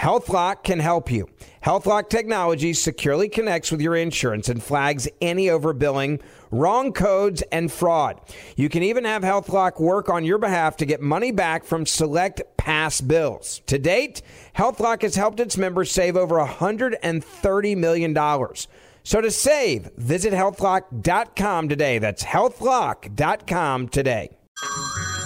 HealthLock can help you. HealthLock technology securely connects with your insurance and flags any overbilling, wrong codes, and fraud. You can even have HealthLock work on your behalf to get money back from select past bills. To date, HealthLock has helped its members save over $130 million. So to save, visit healthlock.com today. That's healthlock.com today.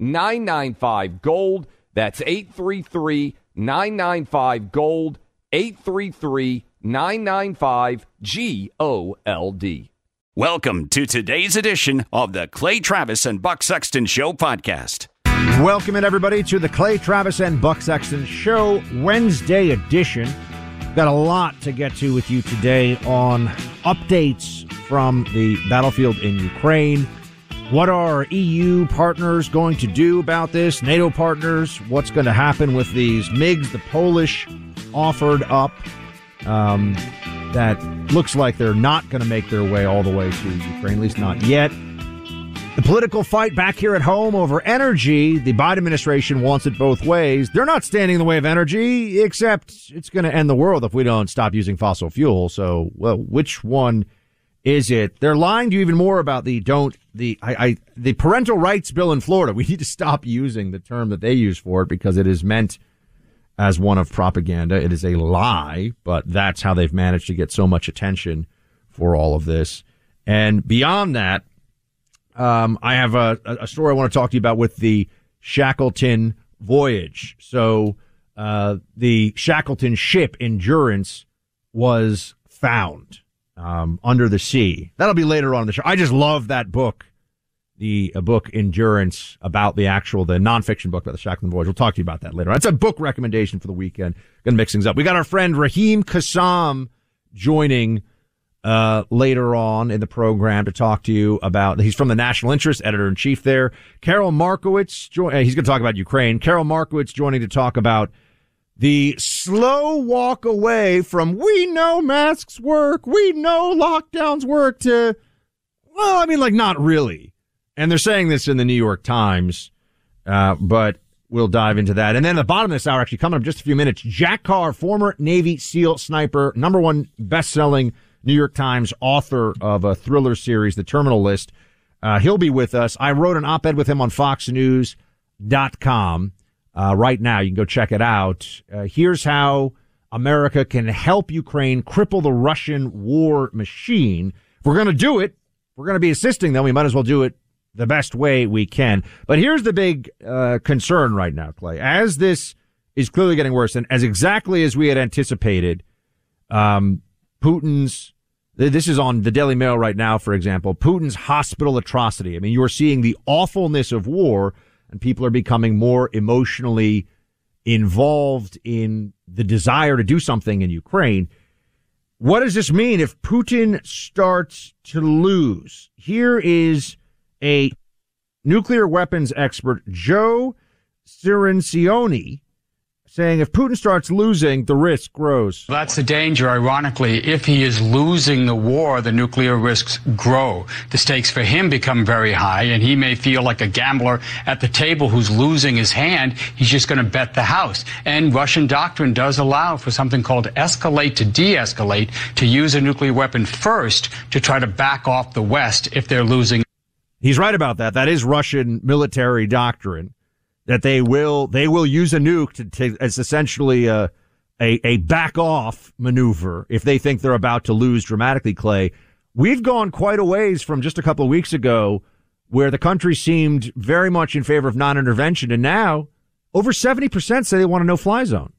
995 Gold. That's 833 995 Gold. 833 995 G O L D. Welcome to today's edition of the Clay Travis and Buck Sexton Show podcast. Welcome in everybody to the Clay Travis and Buck Sexton Show Wednesday edition. Got a lot to get to with you today on updates from the battlefield in Ukraine. What are EU partners going to do about this? NATO partners? What's going to happen with these MiGs? The Polish offered up um, that looks like they're not going to make their way all the way to Ukraine, at least not yet. The political fight back here at home over energy, the Biden administration wants it both ways. They're not standing in the way of energy, except it's going to end the world if we don't stop using fossil fuel. So, well, which one is it? They're lying to you even more about the don't the I, I the parental rights bill in Florida. We need to stop using the term that they use for it because it is meant as one of propaganda. It is a lie, but that's how they've managed to get so much attention for all of this. And beyond that, um, I have a, a story I want to talk to you about with the Shackleton voyage. So uh, the Shackleton ship Endurance was found um, Under the Sea. That'll be later on in the show. I just love that book, the uh, book Endurance about the actual, the nonfiction book about the Shackleton Voyage. We'll talk to you about that later. That's a book recommendation for the weekend. Gonna mix things up. We got our friend Raheem Kassam joining uh, later on in the program to talk to you about. He's from the National Interest, editor in chief there. Carol Markowitz, jo- he's going to talk about Ukraine. Carol Markowitz joining to talk about the slow walk away from we know masks work, we know lockdowns work to, well, I mean, like not really. And they're saying this in the New York Times, uh, but we'll dive into that. And then the bottom of this hour, actually coming up just a few minutes, Jack Carr, former Navy SEAL sniper, number one best-selling New York Times author of a thriller series, The Terminal List. Uh, he'll be with us. I wrote an op-ed with him on FoxNews.com uh, right now. You can go check it out. Uh, here's how America can help Ukraine cripple the Russian war machine. If we're going to do it, we're going to be assisting them. We might as well do it the best way we can. But here's the big uh, concern right now, Clay. As this is clearly getting worse, and as exactly as we had anticipated, um, Putin's this is on the Daily Mail right now, for example. Putin's hospital atrocity. I mean, you're seeing the awfulness of war and people are becoming more emotionally involved in the desire to do something in Ukraine. What does this mean if Putin starts to lose? Here is a nuclear weapons expert, Joe Cirincione, saying if Putin starts losing, the risk grows. That's the danger. Ironically, if he is losing the war, the nuclear risks grow. The stakes for him become very high, and he may feel like a gambler at the table who's losing his hand. He's just going to bet the house. And Russian doctrine does allow for something called escalate to de escalate, to use a nuclear weapon first to try to back off the West if they're losing. He's right about that. That is Russian military doctrine that they will they will use a nuke to, as essentially a, a a back off maneuver if they think they're about to lose dramatically. Clay, we've gone quite a ways from just a couple of weeks ago where the country seemed very much in favor of non-intervention, and now over seventy percent say they want a no-fly zone.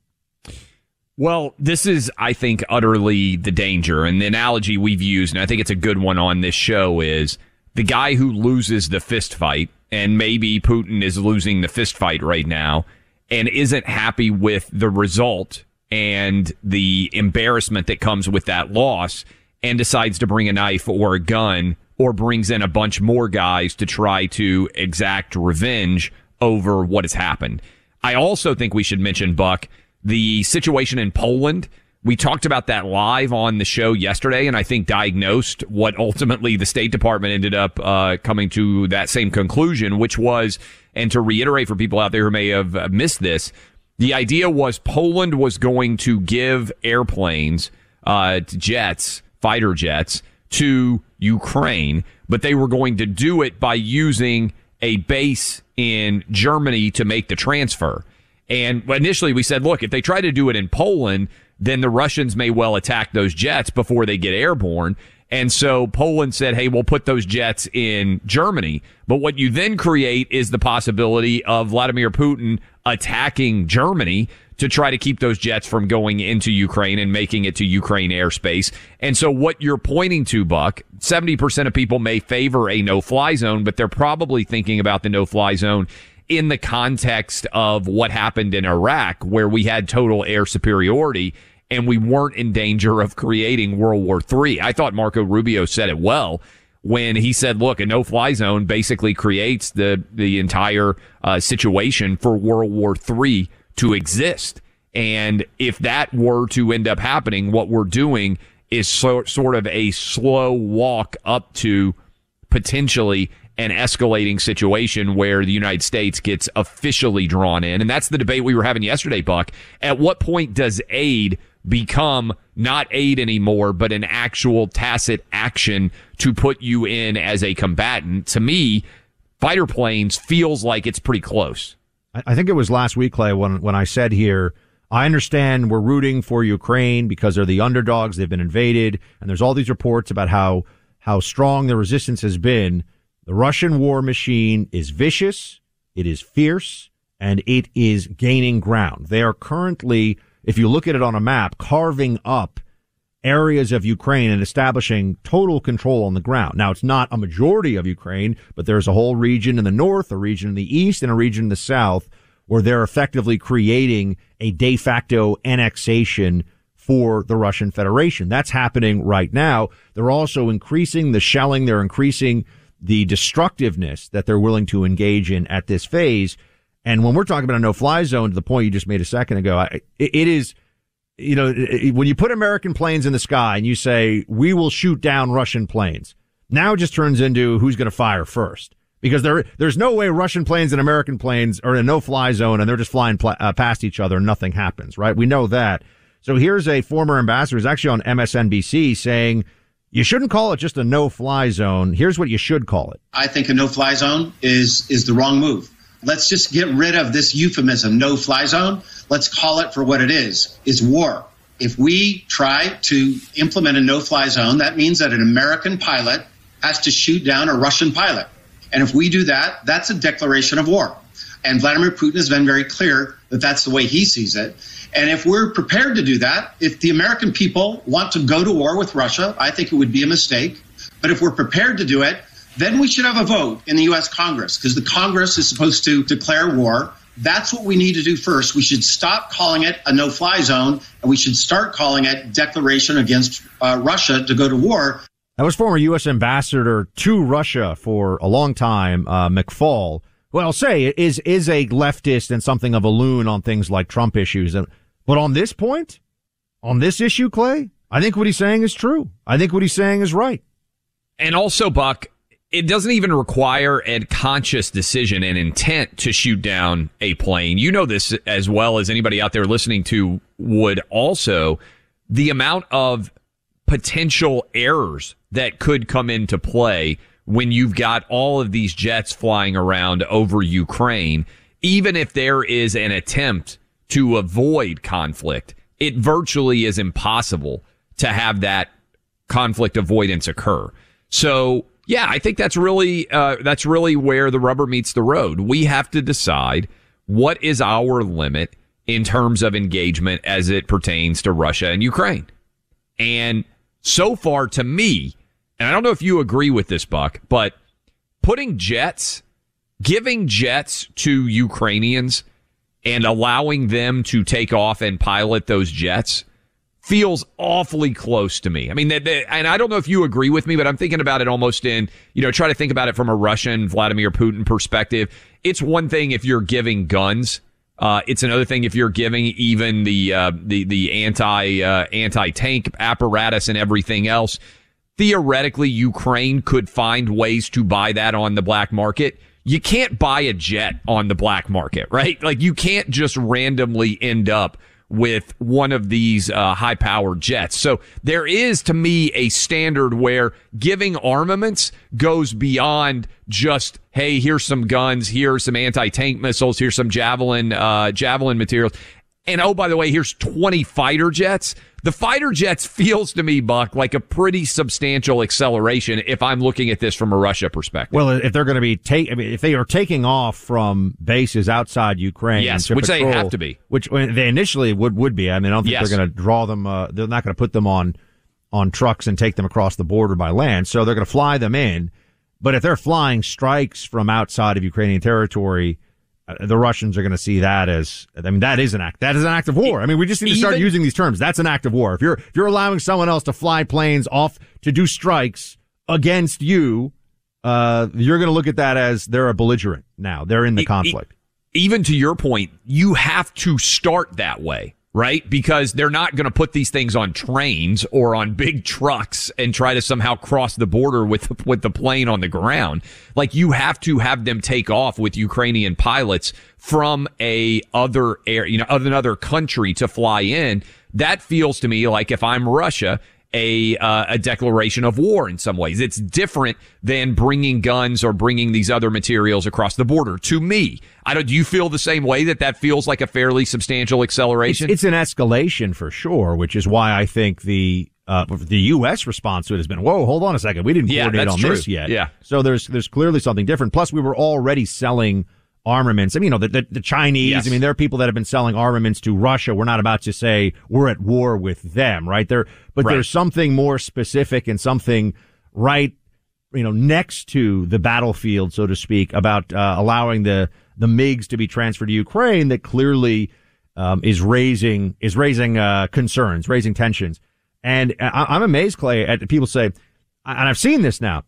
Well, this is, I think, utterly the danger. And the analogy we've used, and I think it's a good one on this show, is the guy who loses the fist fight and maybe Putin is losing the fist fight right now and isn't happy with the result and the embarrassment that comes with that loss and decides to bring a knife or a gun or brings in a bunch more guys to try to exact revenge over what has happened. I also think we should mention, Buck, the situation in Poland we talked about that live on the show yesterday, and I think diagnosed what ultimately the State Department ended up uh, coming to that same conclusion, which was, and to reiterate for people out there who may have missed this, the idea was Poland was going to give airplanes, uh, jets, fighter jets, to Ukraine, but they were going to do it by using a base in Germany to make the transfer. And initially we said, look, if they try to do it in Poland, then the Russians may well attack those jets before they get airborne. And so Poland said, hey, we'll put those jets in Germany. But what you then create is the possibility of Vladimir Putin attacking Germany to try to keep those jets from going into Ukraine and making it to Ukraine airspace. And so what you're pointing to, Buck, 70% of people may favor a no fly zone, but they're probably thinking about the no fly zone in the context of what happened in Iraq, where we had total air superiority and we weren't in danger of creating World War III. I thought Marco Rubio said it well when he said, look, a no fly zone basically creates the, the entire uh, situation for World War III to exist. And if that were to end up happening, what we're doing is so, sort of a slow walk up to potentially an escalating situation where the United States gets officially drawn in. And that's the debate we were having yesterday, Buck. At what point does aid become not aid anymore, but an actual tacit action to put you in as a combatant. To me, fighter planes feels like it's pretty close. I think it was last week, Clay, when, when I said here, I understand we're rooting for Ukraine because they're the underdogs. They've been invaded. And there's all these reports about how, how strong the resistance has been. The Russian war machine is vicious. It is fierce and it is gaining ground. They are currently if you look at it on a map, carving up areas of Ukraine and establishing total control on the ground. Now, it's not a majority of Ukraine, but there's a whole region in the north, a region in the east, and a region in the south where they're effectively creating a de facto annexation for the Russian Federation. That's happening right now. They're also increasing the shelling. They're increasing the destructiveness that they're willing to engage in at this phase. And when we're talking about a no-fly zone, to the point you just made a second ago, I, it, it is, you know, it, when you put American planes in the sky and you say we will shoot down Russian planes, now it just turns into who's going to fire first. Because there, there's no way Russian planes and American planes are in a no-fly zone and they're just flying pl- uh, past each other and nothing happens, right? We know that. So here's a former ambassador who's actually on MSNBC saying you shouldn't call it just a no-fly zone. Here's what you should call it. I think a no-fly zone is is the wrong move. Let's just get rid of this euphemism, no fly zone. Let's call it for what it is. It's war. If we try to implement a no fly zone, that means that an American pilot has to shoot down a Russian pilot. And if we do that, that's a declaration of war. And Vladimir Putin has been very clear that that's the way he sees it. And if we're prepared to do that, if the American people want to go to war with Russia, I think it would be a mistake. But if we're prepared to do it, then we should have a vote in the U.S. Congress because the Congress is supposed to declare war. That's what we need to do first. We should stop calling it a no fly zone and we should start calling it declaration against uh, Russia to go to war. That was former U.S. ambassador to Russia for a long time, uh, McFaul, well, say is is a leftist and something of a loon on things like Trump issues, but on this point, on this issue, Clay, I think what he's saying is true. I think what he's saying is right. And also, Buck, it doesn't even require a conscious decision and intent to shoot down a plane. You know this as well as anybody out there listening to would also. The amount of potential errors that could come into play when you've got all of these jets flying around over Ukraine, even if there is an attempt to avoid conflict, it virtually is impossible to have that conflict avoidance occur. So yeah, I think that's really uh, that's really where the rubber meets the road. We have to decide what is our limit in terms of engagement as it pertains to Russia and Ukraine. And so far, to me, and I don't know if you agree with this, Buck, but putting jets, giving jets to Ukrainians and allowing them to take off and pilot those jets feels awfully close to me. I mean, they, they, and I don't know if you agree with me, but I'm thinking about it almost in, you know, try to think about it from a Russian Vladimir Putin perspective. It's one thing if you're giving guns. Uh, it's another thing if you're giving even the uh, the the anti uh, anti tank apparatus and everything else. Theoretically, Ukraine could find ways to buy that on the black market. You can't buy a jet on the black market, right? Like you can't just randomly end up with one of these uh, high powered jets. So there is to me a standard where giving armaments goes beyond just, hey, here's some guns, here's some anti tank missiles, here's some javelin, uh, javelin materials. And oh, by the way, here's 20 fighter jets. The fighter jets feels to me, Buck, like a pretty substantial acceleration if I'm looking at this from a Russia perspective. Well, if they're going to be take, I mean, if they are taking off from bases outside Ukraine, yes, which patrol, they have to be, which they initially would would be. I mean, I don't think yes. they're going to draw them. Uh, they're not going to put them on on trucks and take them across the border by land. So they're going to fly them in. But if they're flying strikes from outside of Ukrainian territory, the Russians are going to see that as, I mean, that is an act, that is an act of war. I mean, we just need to start using these terms. That's an act of war. If you're, if you're allowing someone else to fly planes off to do strikes against you, uh, you're going to look at that as they're a belligerent now. They're in the conflict. Even to your point, you have to start that way right? Because they're not going to put these things on trains or on big trucks and try to somehow cross the border with with the plane on the ground. Like you have to have them take off with Ukrainian pilots from a other air, you know, another country to fly in. That feels to me like if I'm Russia a uh, a declaration of war in some ways. It's different than bringing guns or bringing these other materials across the border. To me, I don't. Do you feel the same way that that feels like a fairly substantial acceleration? It's, it's an escalation for sure, which is why I think the uh, the U.S. response to it has been, "Whoa, hold on a second, we didn't yeah, coordinate on true. this yet." Yeah. So there's there's clearly something different. Plus, we were already selling armaments. I mean, you know, the, the, the Chinese, yes. I mean, there are people that have been selling armaments to Russia. We're not about to say we're at war with them, right? There, but right. there's something more specific and something right, you know, next to the battlefield, so to speak, about uh, allowing the, the MiGs to be transferred to Ukraine that clearly um, is raising, is raising uh, concerns, raising tensions. And I, I'm amazed, Clay, at people say, and I've seen this now,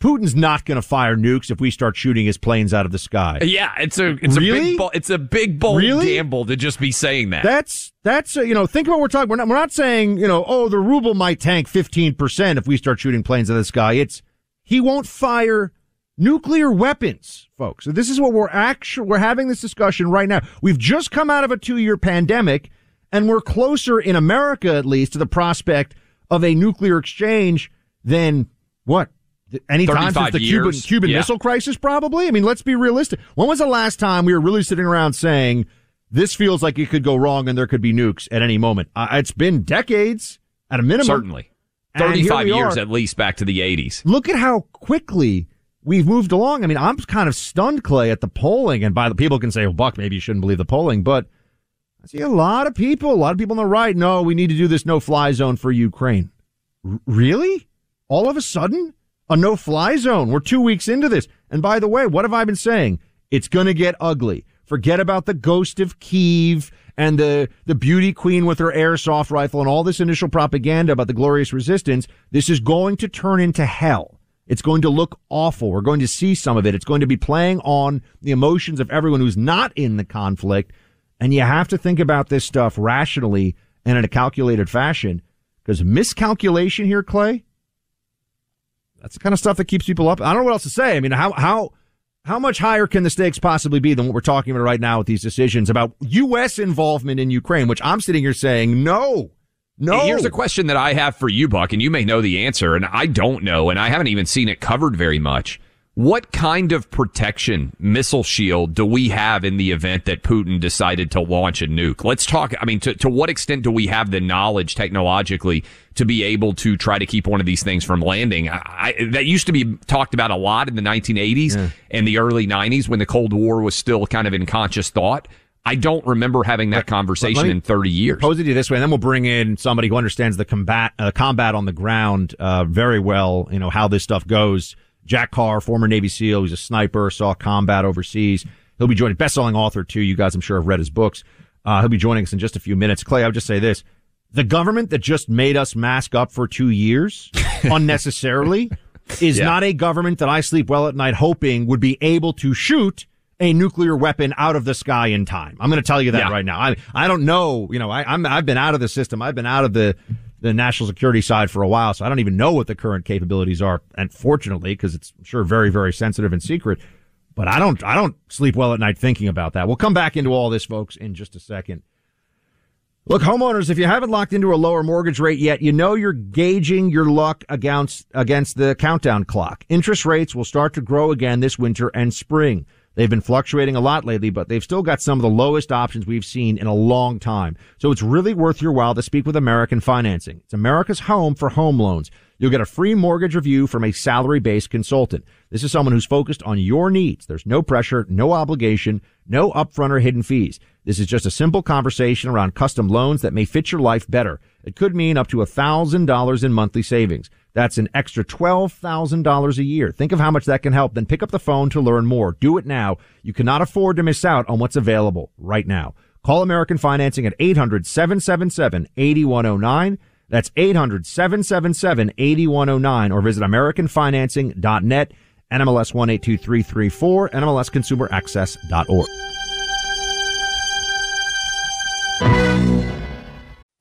Putin's not going to fire nukes if we start shooting his planes out of the sky. Yeah, it's a it's really? a big bo- it's a big bold really? gamble to just be saying that. That's that's uh, you know think about what we're talking. We're not we're not saying you know oh the ruble might tank fifteen percent if we start shooting planes out of the sky. It's he won't fire nuclear weapons, folks. So this is what we're actually we're having this discussion right now. We've just come out of a two year pandemic, and we're closer in America at least to the prospect of a nuclear exchange than what any time since the years. Cuban Cuban yeah. Missile Crisis, probably. I mean, let's be realistic. When was the last time we were really sitting around saying this feels like it could go wrong and there could be nukes at any moment? Uh, it's been decades at a minimum. Certainly, thirty-five years are. at least back to the eighties. Look at how quickly we've moved along. I mean, I'm kind of stunned, Clay, at the polling. And by the people can say, "Well, Buck, maybe you shouldn't believe the polling," but I see a lot of people, a lot of people on the right. No, we need to do this no-fly zone for Ukraine. R- really? All of a sudden? A no fly zone. We're two weeks into this. And by the way, what have I been saying? It's going to get ugly. Forget about the ghost of Kiev and the, the beauty queen with her airsoft rifle and all this initial propaganda about the glorious resistance. This is going to turn into hell. It's going to look awful. We're going to see some of it. It's going to be playing on the emotions of everyone who's not in the conflict. And you have to think about this stuff rationally and in a calculated fashion because miscalculation here, Clay, that's the kind of stuff that keeps people up. I don't know what else to say. I mean, how, how, how much higher can the stakes possibly be than what we're talking about right now with these decisions about U.S. involvement in Ukraine, which I'm sitting here saying, no, no. Here's a question that I have for you, Buck, and you may know the answer, and I don't know, and I haven't even seen it covered very much. What kind of protection missile shield do we have in the event that Putin decided to launch a nuke? Let's talk. I mean, to, to what extent do we have the knowledge technologically to be able to try to keep one of these things from landing? I, I, that used to be talked about a lot in the 1980s yeah. and the early 90s when the Cold War was still kind of in conscious thought. I don't remember having that conversation in 30 years. Pose it to you this way, and then we'll bring in somebody who understands the combat uh, combat on the ground uh, very well. You know how this stuff goes. Jack Carr, former Navy SEAL, who's a sniper, saw combat overseas. He'll be joining, best-selling author too. You guys, I'm sure, have read his books. Uh, he'll be joining us in just a few minutes. Clay, I would just say this: the government that just made us mask up for two years unnecessarily is yeah. not a government that I sleep well at night hoping would be able to shoot a nuclear weapon out of the sky in time. I'm going to tell you that yeah. right now. I I don't know. You know, I, I'm I've been out of the system. I've been out of the the national security side for a while, so I don't even know what the current capabilities are. And fortunately, because it's sure very, very sensitive and secret, but I don't, I don't sleep well at night thinking about that. We'll come back into all this, folks, in just a second. Look, homeowners, if you haven't locked into a lower mortgage rate yet, you know you're gauging your luck against, against the countdown clock. Interest rates will start to grow again this winter and spring. They've been fluctuating a lot lately, but they've still got some of the lowest options we've seen in a long time. So it's really worth your while to speak with American Financing. It's America's home for home loans. You'll get a free mortgage review from a salary-based consultant. This is someone who's focused on your needs. There's no pressure, no obligation, no upfront or hidden fees. This is just a simple conversation around custom loans that may fit your life better. It could mean up to $1,000 in monthly savings. That's an extra $12,000 a year. Think of how much that can help. Then pick up the phone to learn more. Do it now. You cannot afford to miss out on what's available right now. Call American Financing at 800-777-8109. That's 800-777-8109 or visit AmericanFinancing.net, NMLS 182334, NMLSConsumerAccess.org.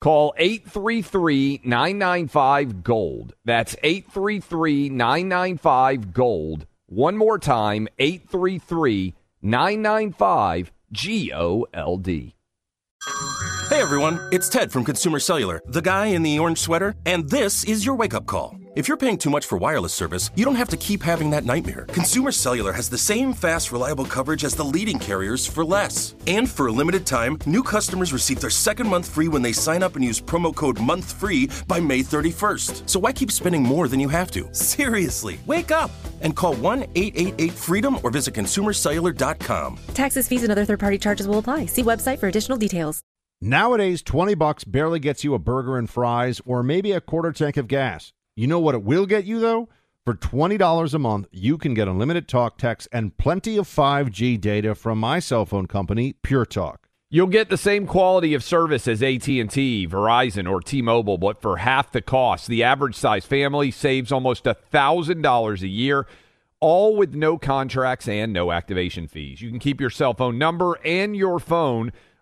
Call 833 995 Gold. That's 833 995 Gold. One more time 833 995 G O L D. Hey everyone, it's Ted from Consumer Cellular, the guy in the orange sweater, and this is your wake up call. If you're paying too much for wireless service, you don't have to keep having that nightmare. Consumer Cellular has the same fast, reliable coverage as the leading carriers for less. And for a limited time, new customers receive their second month free when they sign up and use promo code MONTHFREE by May 31st. So why keep spending more than you have to? Seriously, wake up and call 1 888 freedom or visit consumercellular.com. Taxes, fees, and other third party charges will apply. See website for additional details. Nowadays, 20 bucks barely gets you a burger and fries or maybe a quarter tank of gas. You know what it will get you, though? For $20 a month, you can get unlimited talk, text, and plenty of 5G data from my cell phone company, Pure Talk. You'll get the same quality of service as AT&T, Verizon, or T-Mobile, but for half the cost. The average size family saves almost $1,000 a year, all with no contracts and no activation fees. You can keep your cell phone number and your phone –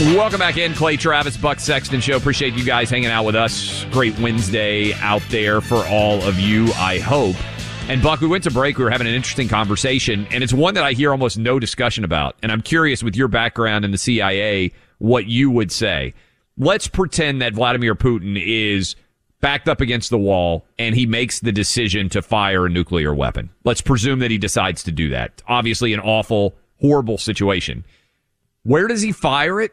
Welcome back in, Clay Travis, Buck Sexton Show. Appreciate you guys hanging out with us. Great Wednesday out there for all of you, I hope. And Buck, we went to break. We were having an interesting conversation, and it's one that I hear almost no discussion about. And I'm curious, with your background in the CIA, what you would say. Let's pretend that Vladimir Putin is backed up against the wall and he makes the decision to fire a nuclear weapon. Let's presume that he decides to do that. Obviously, an awful, horrible situation. Where does he fire it?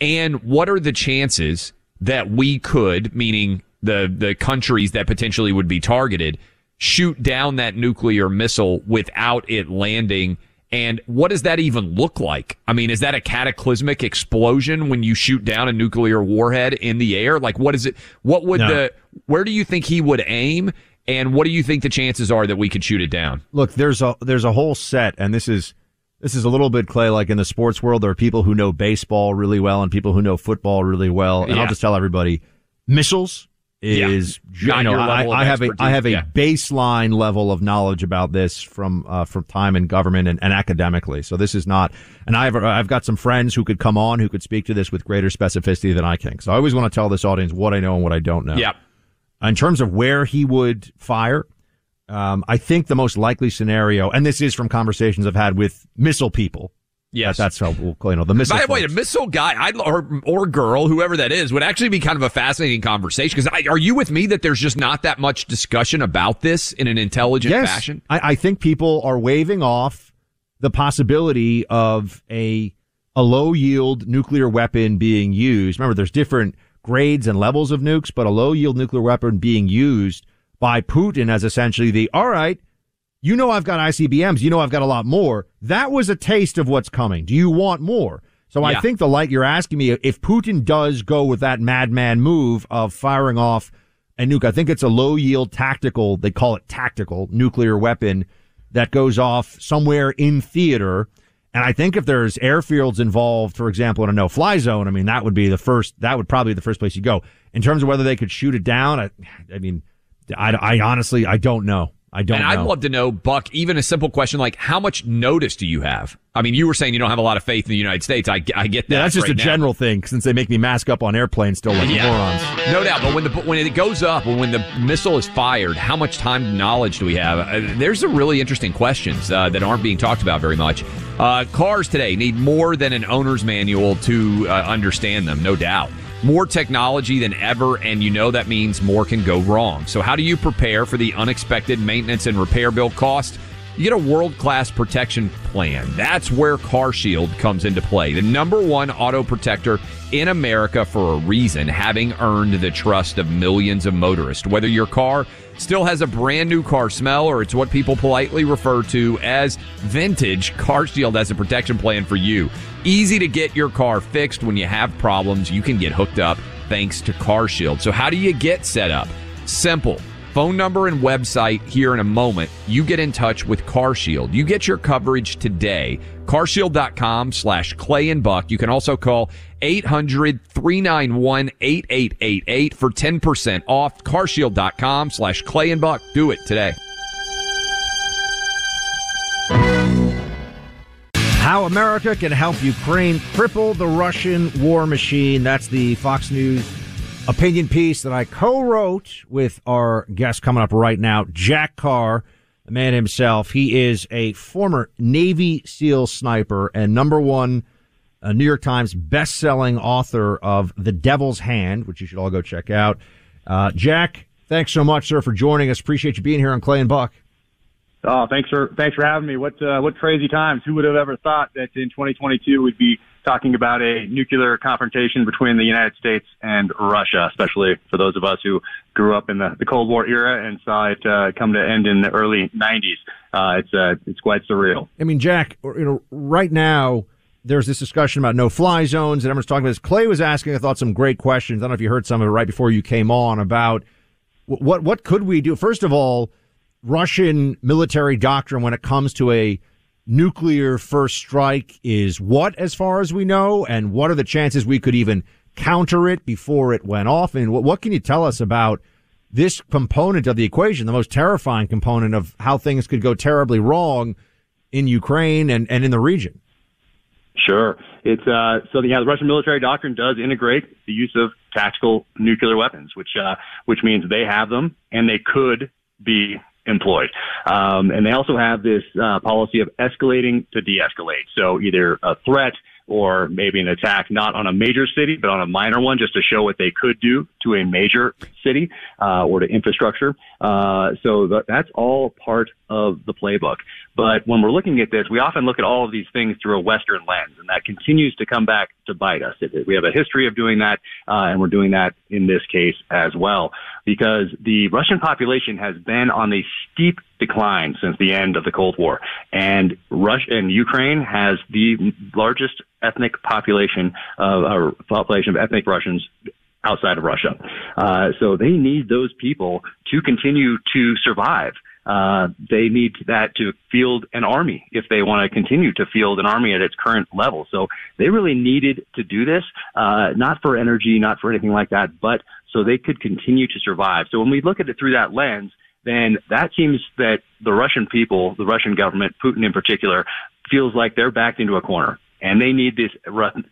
And what are the chances that we could, meaning the, the countries that potentially would be targeted, shoot down that nuclear missile without it landing? And what does that even look like? I mean, is that a cataclysmic explosion when you shoot down a nuclear warhead in the air? Like, what is it? What would No. the, where do you think he would aim? And what do you think the chances are that we could shoot it down? Look, there's a there's a whole set, and this is this is a little bit clay. Like in the sports world, there are people who know baseball really well and people who know football really well. And Yeah. I'll just tell everybody, missiles is Not you know I, I have a I have a Yeah. baseline level of knowledge about this from uh, from time in government and, and academically. So this is not, and I've I've got some friends who could come on who could speak to this with greater specificity than I can. So I always want to tell this audience what I know and what I don't know. Yeah. In terms of where he would fire, um, I think the most likely scenario, and this is from conversations I've had with missile people. Yes. That- that's how we'll, you know, the missile. By the way, a missile guy I'd, or or girl, whoever that is, would actually be kind of a fascinating conversation. Because are you with me that there's just not that much discussion about this in an intelligent yes, fashion? I, I think people are waving off the possibility of a a low yield nuclear weapon being used. Remember, there's different grades and levels of nukes, but a low yield nuclear weapon being used by Putin as essentially the all right. You know I've got ICBMs. You know I've got a lot more. That was a taste of what's coming. Do you want more? So I think the light you're asking me, if Putin does go with that madman move of firing off a nuke, I think it's a low yield tactical, they call it tactical nuclear weapon that goes off somewhere in theater. And I think if there's airfields involved, for example, in a no fly zone, I mean, that would be the first, that would probably be the first place you go. In terms of whether they could shoot it down, I, I mean, I, I honestly, I don't know. I don't and know. I'd love to know, Buck, even a simple question like how much notice do you have? I mean, you were saying you don't have a lot of faith in the United States. I, I get that. yeah, that's just right a now. general thing since they make me mask up on airplanes still like morons. No doubt, but when the when it goes up, or when the missile is fired, how much time knowledge do we have? Uh, there's some really interesting questions uh, that aren't being talked about very much. Uh, cars today need more than an owner's manual to uh, understand them, no doubt. More technology than ever, and you know that means more can go wrong. So, how do you prepare for the unexpected maintenance and repair bill cost? You get a world class protection plan. That's where Car Shield comes into play. The number one auto protector in America for a reason, having earned the trust of millions of motorists. Whether your car still has a brand new car smell or it's what people politely refer to as vintage, Car Shield has a protection plan for you. Easy to get your car fixed when you have problems. You can get hooked up thanks to CarShield. So, how do you get set up? Simple. Phone number and website here in a moment. You get in touch with CarShield. You get your coverage today. Carshield.com slash Clay and Buck. You can also call 800-391-8888 for 10% off. Carshield.com slash Clay and Buck. Do it today. How America can help Ukraine cripple the Russian war machine. That's the Fox News opinion piece that I co-wrote with our guest coming up right now, Jack Carr, the man himself. He is a former Navy SEAL sniper and number one uh, New York Times best-selling author of The Devil's Hand, which you should all go check out. Uh, Jack, thanks so much, sir, for joining us. Appreciate you being here on Clay and Buck. Oh, thanks for thanks for having me. What uh, what crazy times? Who would have ever thought that in 2022 we'd be talking about a nuclear confrontation between the United States and Russia, especially for those of us who grew up in the, the Cold War era and saw it uh, come to end in the early 90s. Uh, it's uh, it's quite surreal. I mean, Jack, you know, right now there's this discussion about no-fly zones, and everyone's talking about this. Clay was asking, I thought, some great questions. I don't know if you heard some of it right before you came on about what what could we do. First of all, Russian military doctrine when it comes to a nuclear first strike is what, as far as we know, and what are the chances we could even counter it before it went off? And what, what can you tell us about this component of the equation, the most terrifying component of how things could go terribly wrong in Ukraine and, and in the region? Sure. It's uh, so yeah, the Russian military doctrine does integrate the use of tactical nuclear weapons, which uh, which means they have them and they could be employed. Um, and they also have this uh, policy of escalating to de-escalate. So either a threat or maybe an attack not on a major city, but on a minor one, just to show what they could do to a major city uh, or to infrastructure. Uh, so th- that's all part of the playbook. But when we're looking at this, we often look at all of these things through a Western lens, and that continues to come back to bite us. We have a history of doing that, uh, and we're doing that in this case as well, because the Russian population has been on a steep decline since the end of the Cold War, and Russia and Ukraine has the largest ethnic population of or population of ethnic Russians outside of Russia. Uh, so they need those people to continue to survive. Uh, they need that to field an army if they want to continue to field an army at its current level. So they really needed to do this, uh, not for energy, not for anything like that, but so they could continue to survive. So when we look at it through that lens, then that seems that the Russian people, the Russian government, Putin in particular, feels like they're backed into a corner and they need this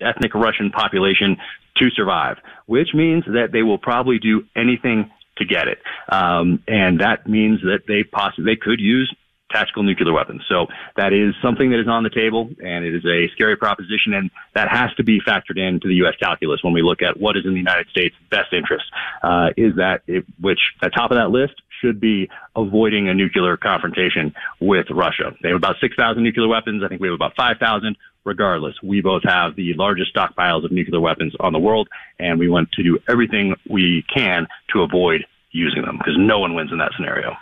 ethnic Russian population to survive, which means that they will probably do anything to get it. Um, and that means that they possibly, they could use tactical nuclear weapons. So that is something that is on the table and it is a scary proposition and that has to be factored into the U.S. calculus when we look at what is in the United States best interest, uh, is that it, which at the top of that list should be avoiding a nuclear confrontation with Russia. They have about 6,000 nuclear weapons. I think we have about 5,000. Regardless, we both have the largest stockpiles of nuclear weapons on the world, and we want to do everything we can to avoid using them because no one wins in that scenario.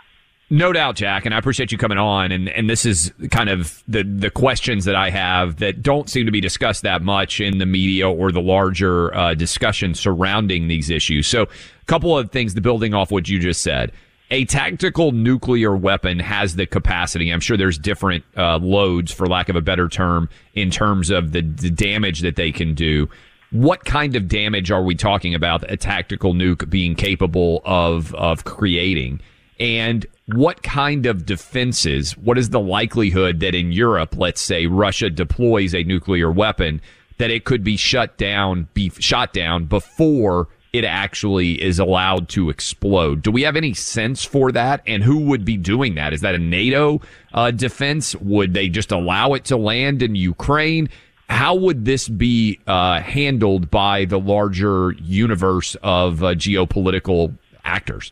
No doubt, Jack, and I appreciate you coming on. And, and this is kind of the, the questions that I have that don't seem to be discussed that much in the media or the larger uh, discussion surrounding these issues. So, a couple of things, the building off what you just said. A tactical nuclear weapon has the capacity. I'm sure there's different uh, loads, for lack of a better term, in terms of the, the damage that they can do what kind of damage are we talking about a tactical nuke being capable of of creating and what kind of defenses what is the likelihood that in Europe let's say Russia deploys a nuclear weapon that it could be shut down be shot down before it actually is allowed to explode. Do we have any sense for that? And who would be doing that? Is that a NATO uh, defense? Would they just allow it to land in Ukraine? How would this be uh, handled by the larger universe of uh, geopolitical actors?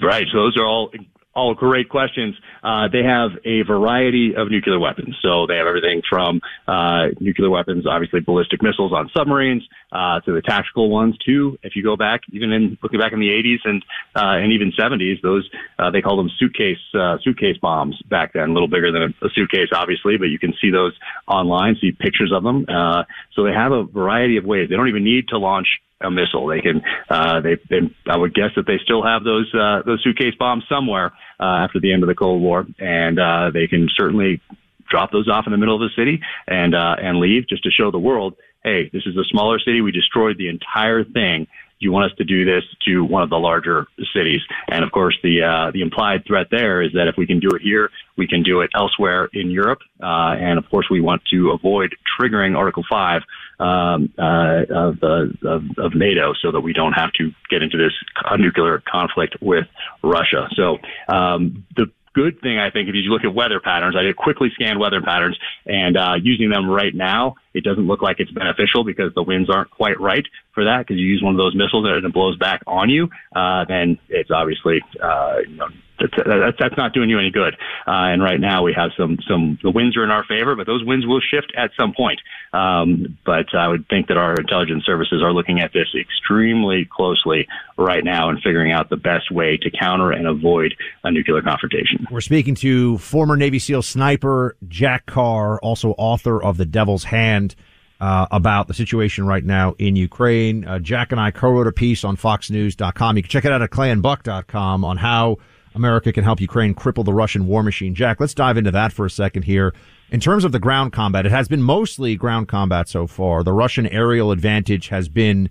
Right. So those are all all great questions. Uh, they have a variety of nuclear weapons. So they have everything from uh, nuclear weapons, obviously ballistic missiles on submarines, uh, to the tactical ones too. If you go back, even in looking back in the 80s and uh, and even 70s, those uh, they called them suitcase uh, suitcase bombs back then. A little bigger than a, a suitcase, obviously, but you can see those online, see pictures of them. Uh, so they have a variety of ways. They don't even need to launch a missile. They can, uh, they, they, I would guess that they still have those, uh, those suitcase bombs somewhere, uh, after the end of the Cold War. And, uh, they can certainly drop those off in the middle of the city and, uh, and leave just to show the world, hey, this is a smaller city. We destroyed the entire thing. You want us to do this to one of the larger cities. And of course, the, uh, the implied threat there is that if we can do it here, we can do it elsewhere in Europe. Uh, and of course, we want to avoid triggering Article 5 um, uh, of, uh, of, of, NATO so that we don't have to get into this nuclear conflict with Russia. So um, the good thing, I think, if you look at weather patterns, I did quickly scan weather patterns and uh, using them right now, it doesn't look like it's beneficial because the winds aren't quite right for that. Because you use one of those missiles and it blows back on you, uh, then it's obviously, uh, you know, that's, that's, not doing you any good. Uh, and right now we have some, some, the winds are in our favor, but those winds will shift at some point. Um, but I would think that our intelligence services are looking at this extremely closely right now and figuring out the best way to counter and avoid a nuclear confrontation. We're speaking to former Navy SEAL sniper Jack Carr, also author of The Devil's Hand. Uh, about the situation right now in Ukraine. Uh, Jack and I co-wrote a piece on FoxNews.com. You can check it out at clayandbuck.com on how America can help Ukraine cripple the Russian war machine. Jack, let's dive into that for a second here. In terms of the ground combat, it has been mostly ground combat so far. The Russian aerial advantage has been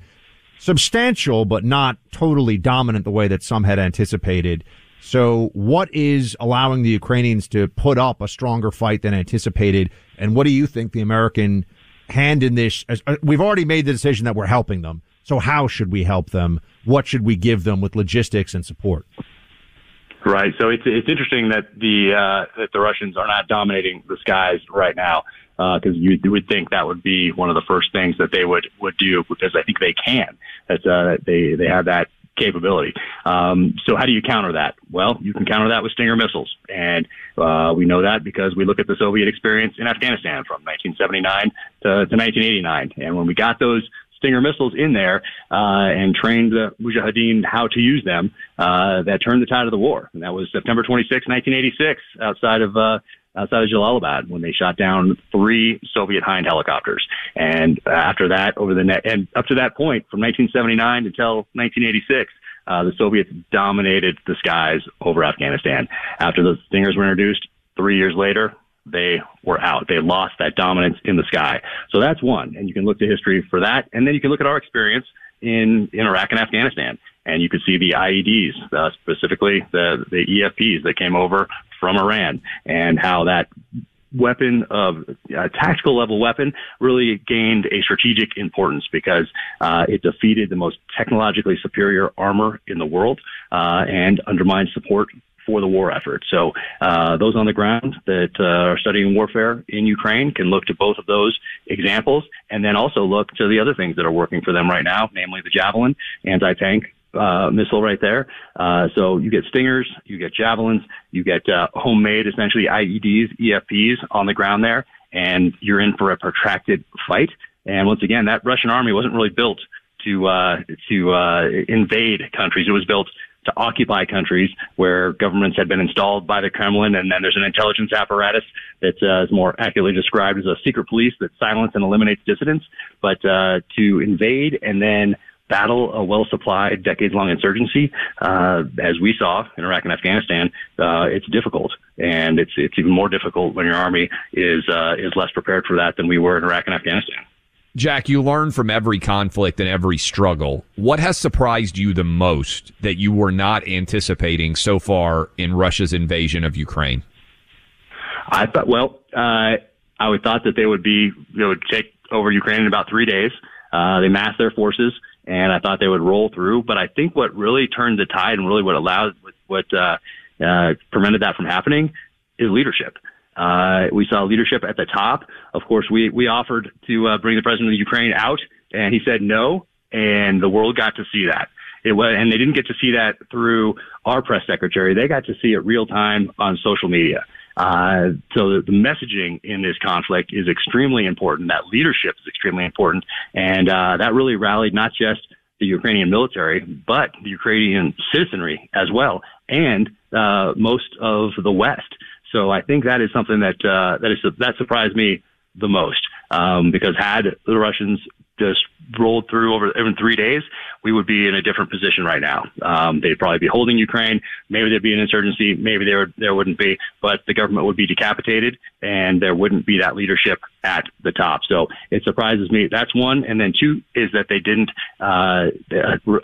substantial, but not totally dominant the way that some had anticipated. So what is allowing the Ukrainians to put up a stronger fight than anticipated? And what do you think the American hand in this? Uh, we've already made the decision that we're helping them. So how should we help them? What should we give them with logistics and support? Right. So it's it's interesting that the uh, that the Russians are not dominating the skies right now because uh, you would think that would be one of the first things that they would would do because I think they can. That uh, they they have that capability. Um, so how do you counter that? Well, you can counter that with Stinger missiles, and uh, we know that because we look at the Soviet experience in Afghanistan from 1979 to, to 1989, and when we got those Stinger missiles in there uh, and trained the Mujahideen how to use them, uh, that turned the tide of the war. And that was September 26, 1986, outside of uh, outside of Jalalabad when they shot down three Soviet Hind helicopters. And after that, over the net, and up to that point, from 1979 until 1986, uh, the Soviets dominated the skies over Afghanistan. After the Stingers were introduced, three years later, they were out. They lost that dominance in the sky. So that's one. And you can look to history for that. And then you can look at our experience in, in Iraq and Afghanistan. And you can see the IEDs, uh, specifically the, the EFPs that came over from Iran and how that weapon of a tactical level weapon really gained a strategic importance because uh, it defeated the most technologically superior armor in the world uh, and undermined support for the war effort. So uh, those on the ground that uh, are studying warfare in Ukraine can look to both of those examples and then also look to the other things that are working for them right now, namely the Javelin anti-tank uh, missile right there. Uh, so you get Stingers, you get Javelins, you get uh, homemade essentially IEDs, EFPs on the ground there, and you're in for a protracted fight. And once again, that Russian army wasn't really built to uh, to uh, invade countries. It was built to occupy countries where governments had been installed by the Kremlin, and then there's an intelligence apparatus that uh, is more accurately described as a secret police that silence and eliminates dissidents. But uh, to invade and then battle a well-supplied, decades-long insurgency, uh, as we saw in Iraq and Afghanistan, uh, it's difficult, and it's it's even more difficult when your army is uh, is less prepared for that than we were in Iraq and Afghanistan. Jack, you learn from every conflict and every struggle. What has surprised you the most that you were not anticipating so far in Russia's invasion of Ukraine? I thought, well, uh, I would thought that they would be, they would take over Ukraine in about three days. Uh, they massed their forces, and I thought they would roll through. But I think what really turned the tide and really what allowed, what uh, uh, prevented that from happening is leadership. Uh, we saw leadership at the top. Of course, we, we offered to uh, bring the president of Ukraine out, and he said no, and the world got to see that. It was, and they didn't get to see that through our press secretary. They got to see it real time on social media. Uh, so the, the, messaging in this conflict is extremely important. That leadership is extremely important, and uh, that really rallied not just the Ukrainian military, but the Ukrainian citizenry as well, and uh, most of the West. So I think that is something that uh, that is that surprised me the most um, because had the Russians just rolled through over even three days, we would be in a different position right now. Um, they'd probably be holding Ukraine. Maybe there'd be an insurgency. Maybe there there wouldn't be, but the government would be decapitated, and there wouldn't be that leadership at the top. So it surprises me. That's one, and then two is that they didn't uh,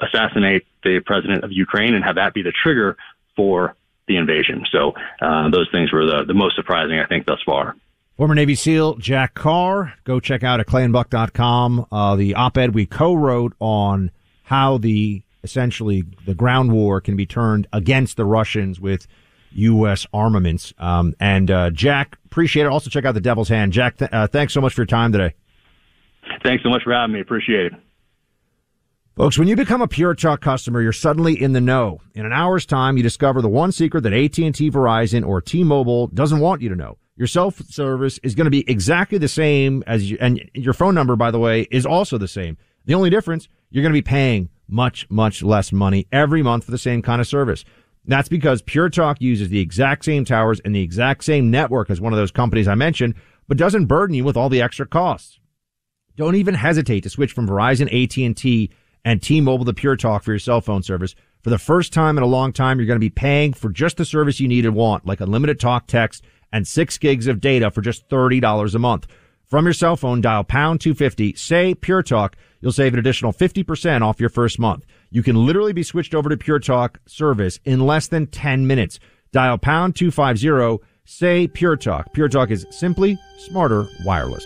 assassinate the president of Ukraine and have that be the trigger for the invasion. So uh, those things were the, the most surprising, I think, thus far. Former Navy SEAL Jack Carr. Go check out at clayandbuck.com uh, the op-ed we co-wrote on how the essentially the ground war can be turned against the Russians with U.S. armaments. Um, and uh, Jack, appreciate it. Also check out the Devil's Hand. Jack, th- uh, thanks so much for your time today. Thanks so much for having me. Appreciate it. Folks, when you become a Pure Talk customer, you're suddenly in the know. In an hour's time, you discover the one secret that AT&T, Verizon, or T-Mobile doesn't want you to know. Your cell service is going to be exactly the same as you, and your phone number, by the way, is also the same. The only difference, you're going to be paying much, much less money every month for the same kind of service. That's because Pure Talk uses the exact same towers and the exact same network as one of those companies I mentioned, but doesn't burden you with all the extra costs. Don't even hesitate to switch from Verizon, AT&T, and T-Mobile the Pure Talk for your cell phone service. For the first time in a long time, you're going to be paying for just the service you need and want, like unlimited talk, text, and six gigs of data for just $30 a month. From your cell phone, dial pound 250, say Pure Talk. You'll save an additional 50% off your first month. You can literally be switched over to Pure Talk service in less than 10 minutes. Dial pound 250, say Pure Talk. Pure Talk is simply smarter wireless.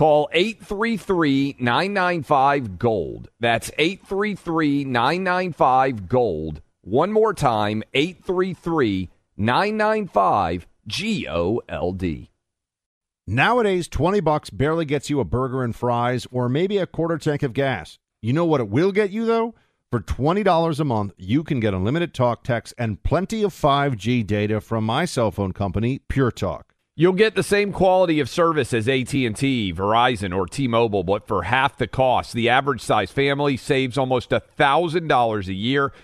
Call 833 995 Gold. That's 833 995 Gold. One more time 833 995 G O L D. Nowadays, 20 bucks barely gets you a burger and fries or maybe a quarter tank of gas. You know what it will get you, though? For $20 a month, you can get unlimited talk, text, and plenty of 5G data from my cell phone company, Pure Talk. You'll get the same quality of service as AT&T, Verizon, or T-Mobile, but for half the cost. The average size family saves almost $1,000 a year,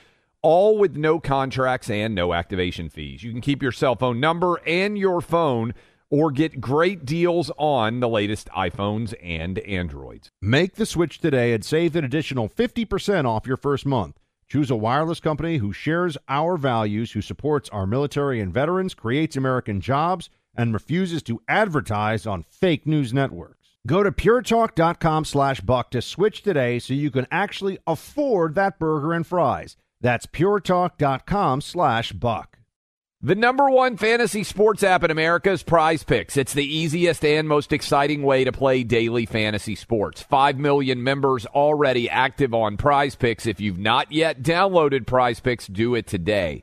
all with no contracts and no activation fees. You can keep your cell phone number and your phone or get great deals on the latest iPhones and Androids. Make the switch today and save an additional 50% off your first month. Choose a wireless company who shares our values, who supports our military and veterans, creates American jobs, and refuses to advertise on fake news networks. Go to puretalk.com slash buck to switch today so you can actually afford that burger and fries. That's puretalk.com slash buck. The number one fantasy sports app in America is PrizePicks. It's the easiest and most exciting way to play daily fantasy sports. Five million members already active on PrizePicks. If you've not yet downloaded PrizePicks, do it today.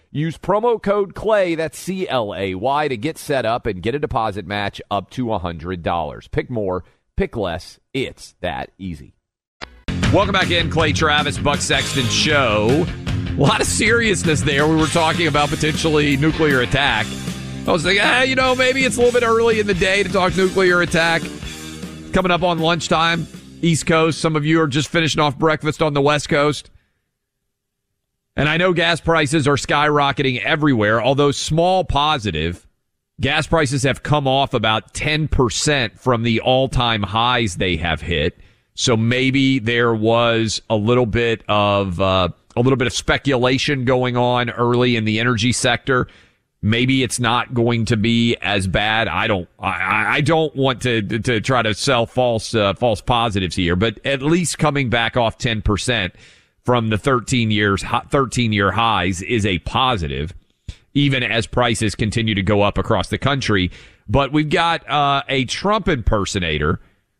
Use promo code CLAY, that's C L A Y, to get set up and get a deposit match up to $100. Pick more, pick less. It's that easy. Welcome back in, Clay Travis, Buck Sexton Show. A lot of seriousness there. We were talking about potentially nuclear attack. I was thinking, ah, you know, maybe it's a little bit early in the day to talk nuclear attack. Coming up on lunchtime, East Coast. Some of you are just finishing off breakfast on the West Coast. And I know gas prices are skyrocketing everywhere, although small positive. Gas prices have come off about 10% from the all time highs they have hit. So maybe there was a little bit of, uh, a little bit of speculation going on early in the energy sector. Maybe it's not going to be as bad. I don't, I, I don't want to, to try to sell false, uh, false positives here, but at least coming back off 10% from the 13 years 13 year highs is a positive even as prices continue to go up across the country. But we've got uh, a Trump impersonator.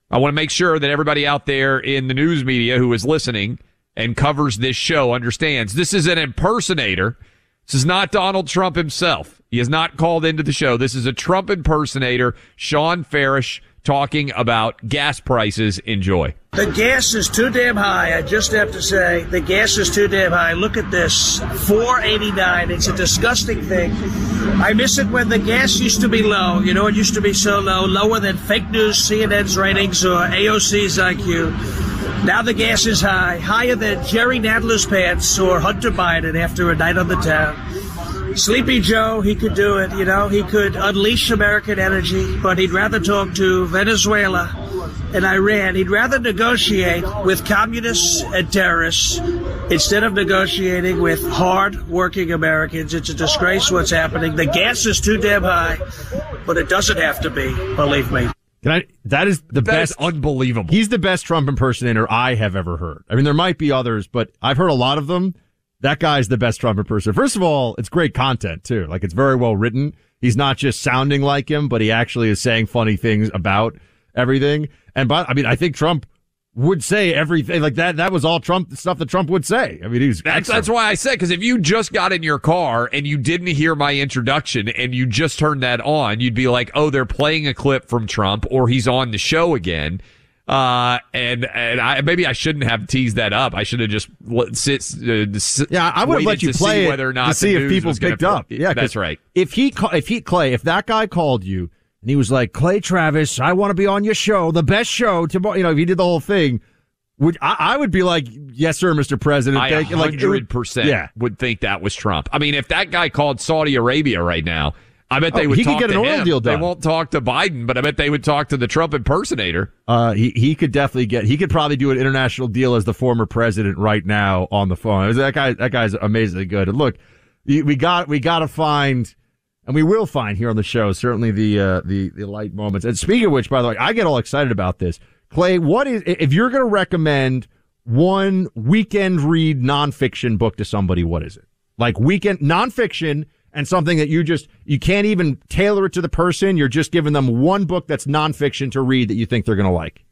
I want to make sure that everybody out there in the news media who is listening and covers this show understands this is an impersonator. This is not Donald Trump himself. He is not called into the show. This is a Trump impersonator Shawn Farash talking about gas prices enjoy The gas is too damn high. I just have to say, the gas is too damn high. Look at this, 489. It's a disgusting thing. I miss it when the gas used to be low. You know, it used to be so low, lower than fake news, CNN's ratings, or AOC's IQ. Now the gas is high, higher than Jerry Nadler's pants or Hunter Biden after a night on the town. Sleepy Joe, he could do it, you know, he could unleash American energy, but he'd rather talk to Venezuela and Iran. He'd rather negotiate with communists and terrorists instead of negotiating with hard working Americans. It's a disgrace what's happening. The gas is too damn high, but it doesn't have to be, believe me. Can I, that is the That best. is unbelievable. He's the best Trump impersonator I have ever heard. I mean, there might be others, but I've heard a lot of them. That guy's the best Trump impersonator. First of all, it's great content too. Like it's very well written. He's not just sounding like him, but he actually is saying funny things about everything. And but I mean, I think Trump would say everything like that. That was all Trump stuff that Trump would say. I mean, he's That's excellent. that's why I said because if you just got in your car and you didn't hear my introduction and you just turned that on, you'd be like, "Oh, they're playing a clip from Trump, or he's on the show again." Uh, and and I maybe I shouldn't have teased that up. I should have just let, sit. Uh, s- Yeah, I would have let you play whether or not to see if people picked play- up. Yeah, 'cause that's right. If he, ca- if he, Clay, if that guy called you and he was like, Clay Travis, I want to be on your show, the best show tomorrow. You know, if he did the whole thing, would I, I would be like, yes, sir, Mr. President. I Thank you." Like, would- hundred percent Yeah. would think that was Trump. I mean, if that guy called Saudi Arabia right now, I bet they Oh, would he could get an oil him. deal They won't talk to Biden, but I bet they would talk to the Trump impersonator. Uh, he, he could definitely get, he could probably do an international deal as the former president right now on the phone. That guy, that guy's amazingly good. And look, we we got, we got to find, and we will find here on the show, certainly the, uh, the, the light moments. And speaking of which, by the way, I get all excited about this. Clay, what is, if you're going to recommend one weekend read nonfiction book to somebody, what is it? Like weekend nonfiction and something that you just, you can't even tailor it to the person. You're just giving them one book that's nonfiction to read that you think they're going to like.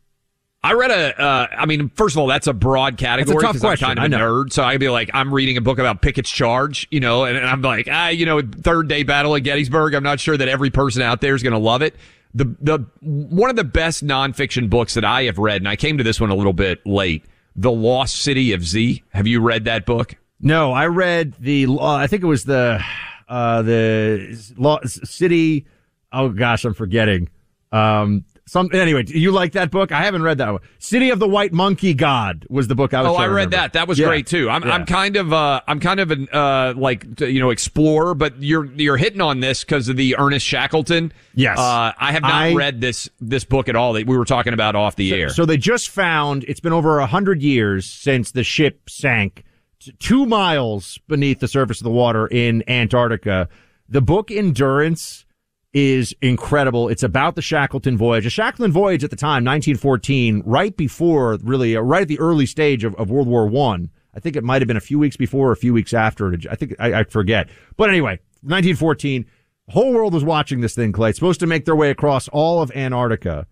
I read a. Uh, I mean, first of all, that's a broad category tough 'cause question, I'm kind of a nerd. So I'd be like, I'm reading a book about Pickett's Charge, you know, and, and I'm like, ah, you know, third day battle at Gettysburg. I'm not sure that every person out there is going to love it. The the one of the best nonfiction books that I have read, and I came to this one a little bit late. The Lost City of Z. Have you read that book? No, I read the. Uh, I think it was the uh, the law, city. Oh gosh, I'm forgetting. Um, some anyway. do You like that book? I haven't read that one. City of the White Monkey God was the book I was. Oh, I read remember. that. That was Yeah. great too. I'm Yeah. I'm kind of uh I'm kind of an uh like you know explorer, but you're you're hitting on this because of the Ernest Shackleton. Yes. Uh, I have not I- read this this book at all that we were talking about off the air. So they just found it's been over a hundred years since the ship sank two miles beneath the surface of the water in Antarctica. The book Endurance is incredible. It's about the Shackleton voyage. The Shackleton voyage at the time, 1914, right before really, uh, right at the early stage of, of World War One. I. think it might have been a few weeks before or a few weeks after. I think I, I forget. But anyway, 1914, the whole world was watching this thing, Clay. It's supposed to make their way across all of Antarctica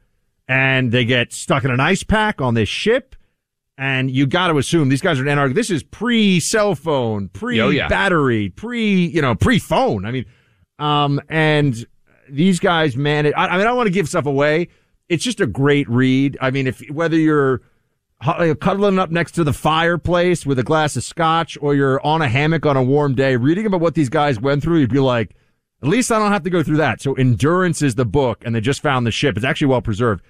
and they get stuck in an ice pack on this ship. And you got to assume these guys are in This is pre cell phone, pre battery, pre, you know, pre phone. I mean, um, and these guys manage. I, I mean, I don't want to give stuff away. It's just a great read. I mean, if whether you're cuddling up next to the fireplace with a glass of scotch or you're on a hammock on a warm day, reading about what these guys went through, you'd be like, at least I don't have to go through that. So Endurance is the book, and they just found the ship. It's actually well preserved.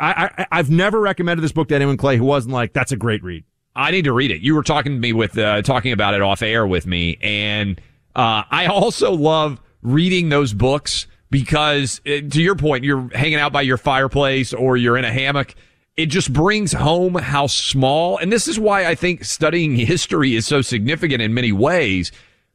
I, I, I've never recommended this book to anyone, Clay, who wasn't like, that's a great read. I need to read it. You were talking to me with uh, talking about it off air with me, and uh, I also love reading those books because, uh, to your point, you're hanging out by your fireplace or you're in a hammock. It just brings home how small, and this is why I think studying history is so significant in many ways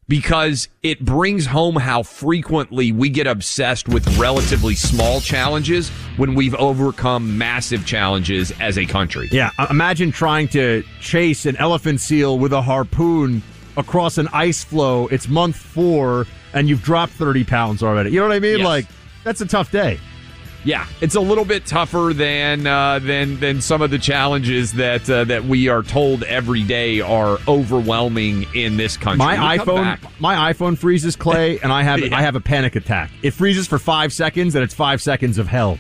because it brings home how frequently we get obsessed with relatively small challenges when we've overcome massive challenges as a country. Yeah, imagine trying to chase an elephant seal with a harpoon across an ice floe. It's month four, and you've dropped 30 pounds already. You know what I mean? Yes. Like, that's a tough day. Yeah, it's a little bit tougher than uh, than than some of the challenges that uh, that we are told every day are overwhelming in this country. My We iPhone, my iPhone freezes, Clay, and I have Yeah. I have a panic attack. It freezes for five seconds, and it's five seconds of hell.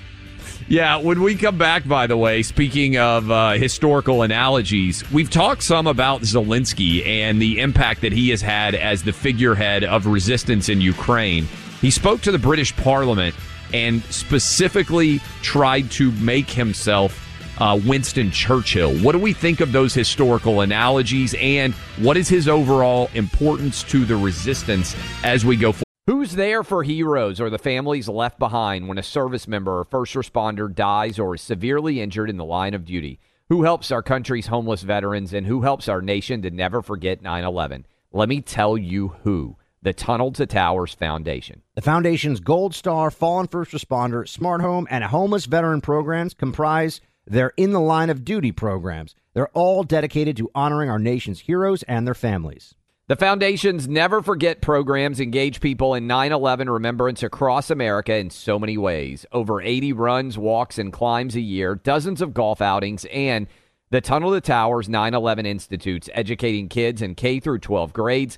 Yeah, when we come back, by the way, speaking of uh, historical analogies, we've talked some about Zelensky and the impact that he has had as the figurehead of resistance in Ukraine. He spoke to the British Parliament and specifically tried to make himself uh, Winston Churchill. What do we think of those historical analogies, and what is his overall importance to the resistance as we go forward? Who's there for heroes or the families left behind when a service member or first responder dies or is severely injured in the line of duty? Who helps our country's homeless veterans and who helps our nation to never forget 9 11? Let me tell you who the Tunnel to Towers Foundation. The Foundation's Gold Star, Fallen First Responder, Smart Home, and Homeless Veteran programs comprise their In the Line of Duty programs. They're all dedicated to honoring our nation's heroes and their families. The Foundation's Never Forget programs engage people in 9 11 remembrance across America in so many ways. Over 80 runs, walks, and climbs a year, dozens of golf outings, and the Tunnel to Towers 9 11 Institutes, educating kids in K through 12 grades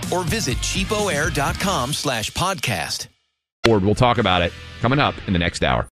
or visit cheapoair.com slash podcast. Or we'll talk about it coming up in the next hour.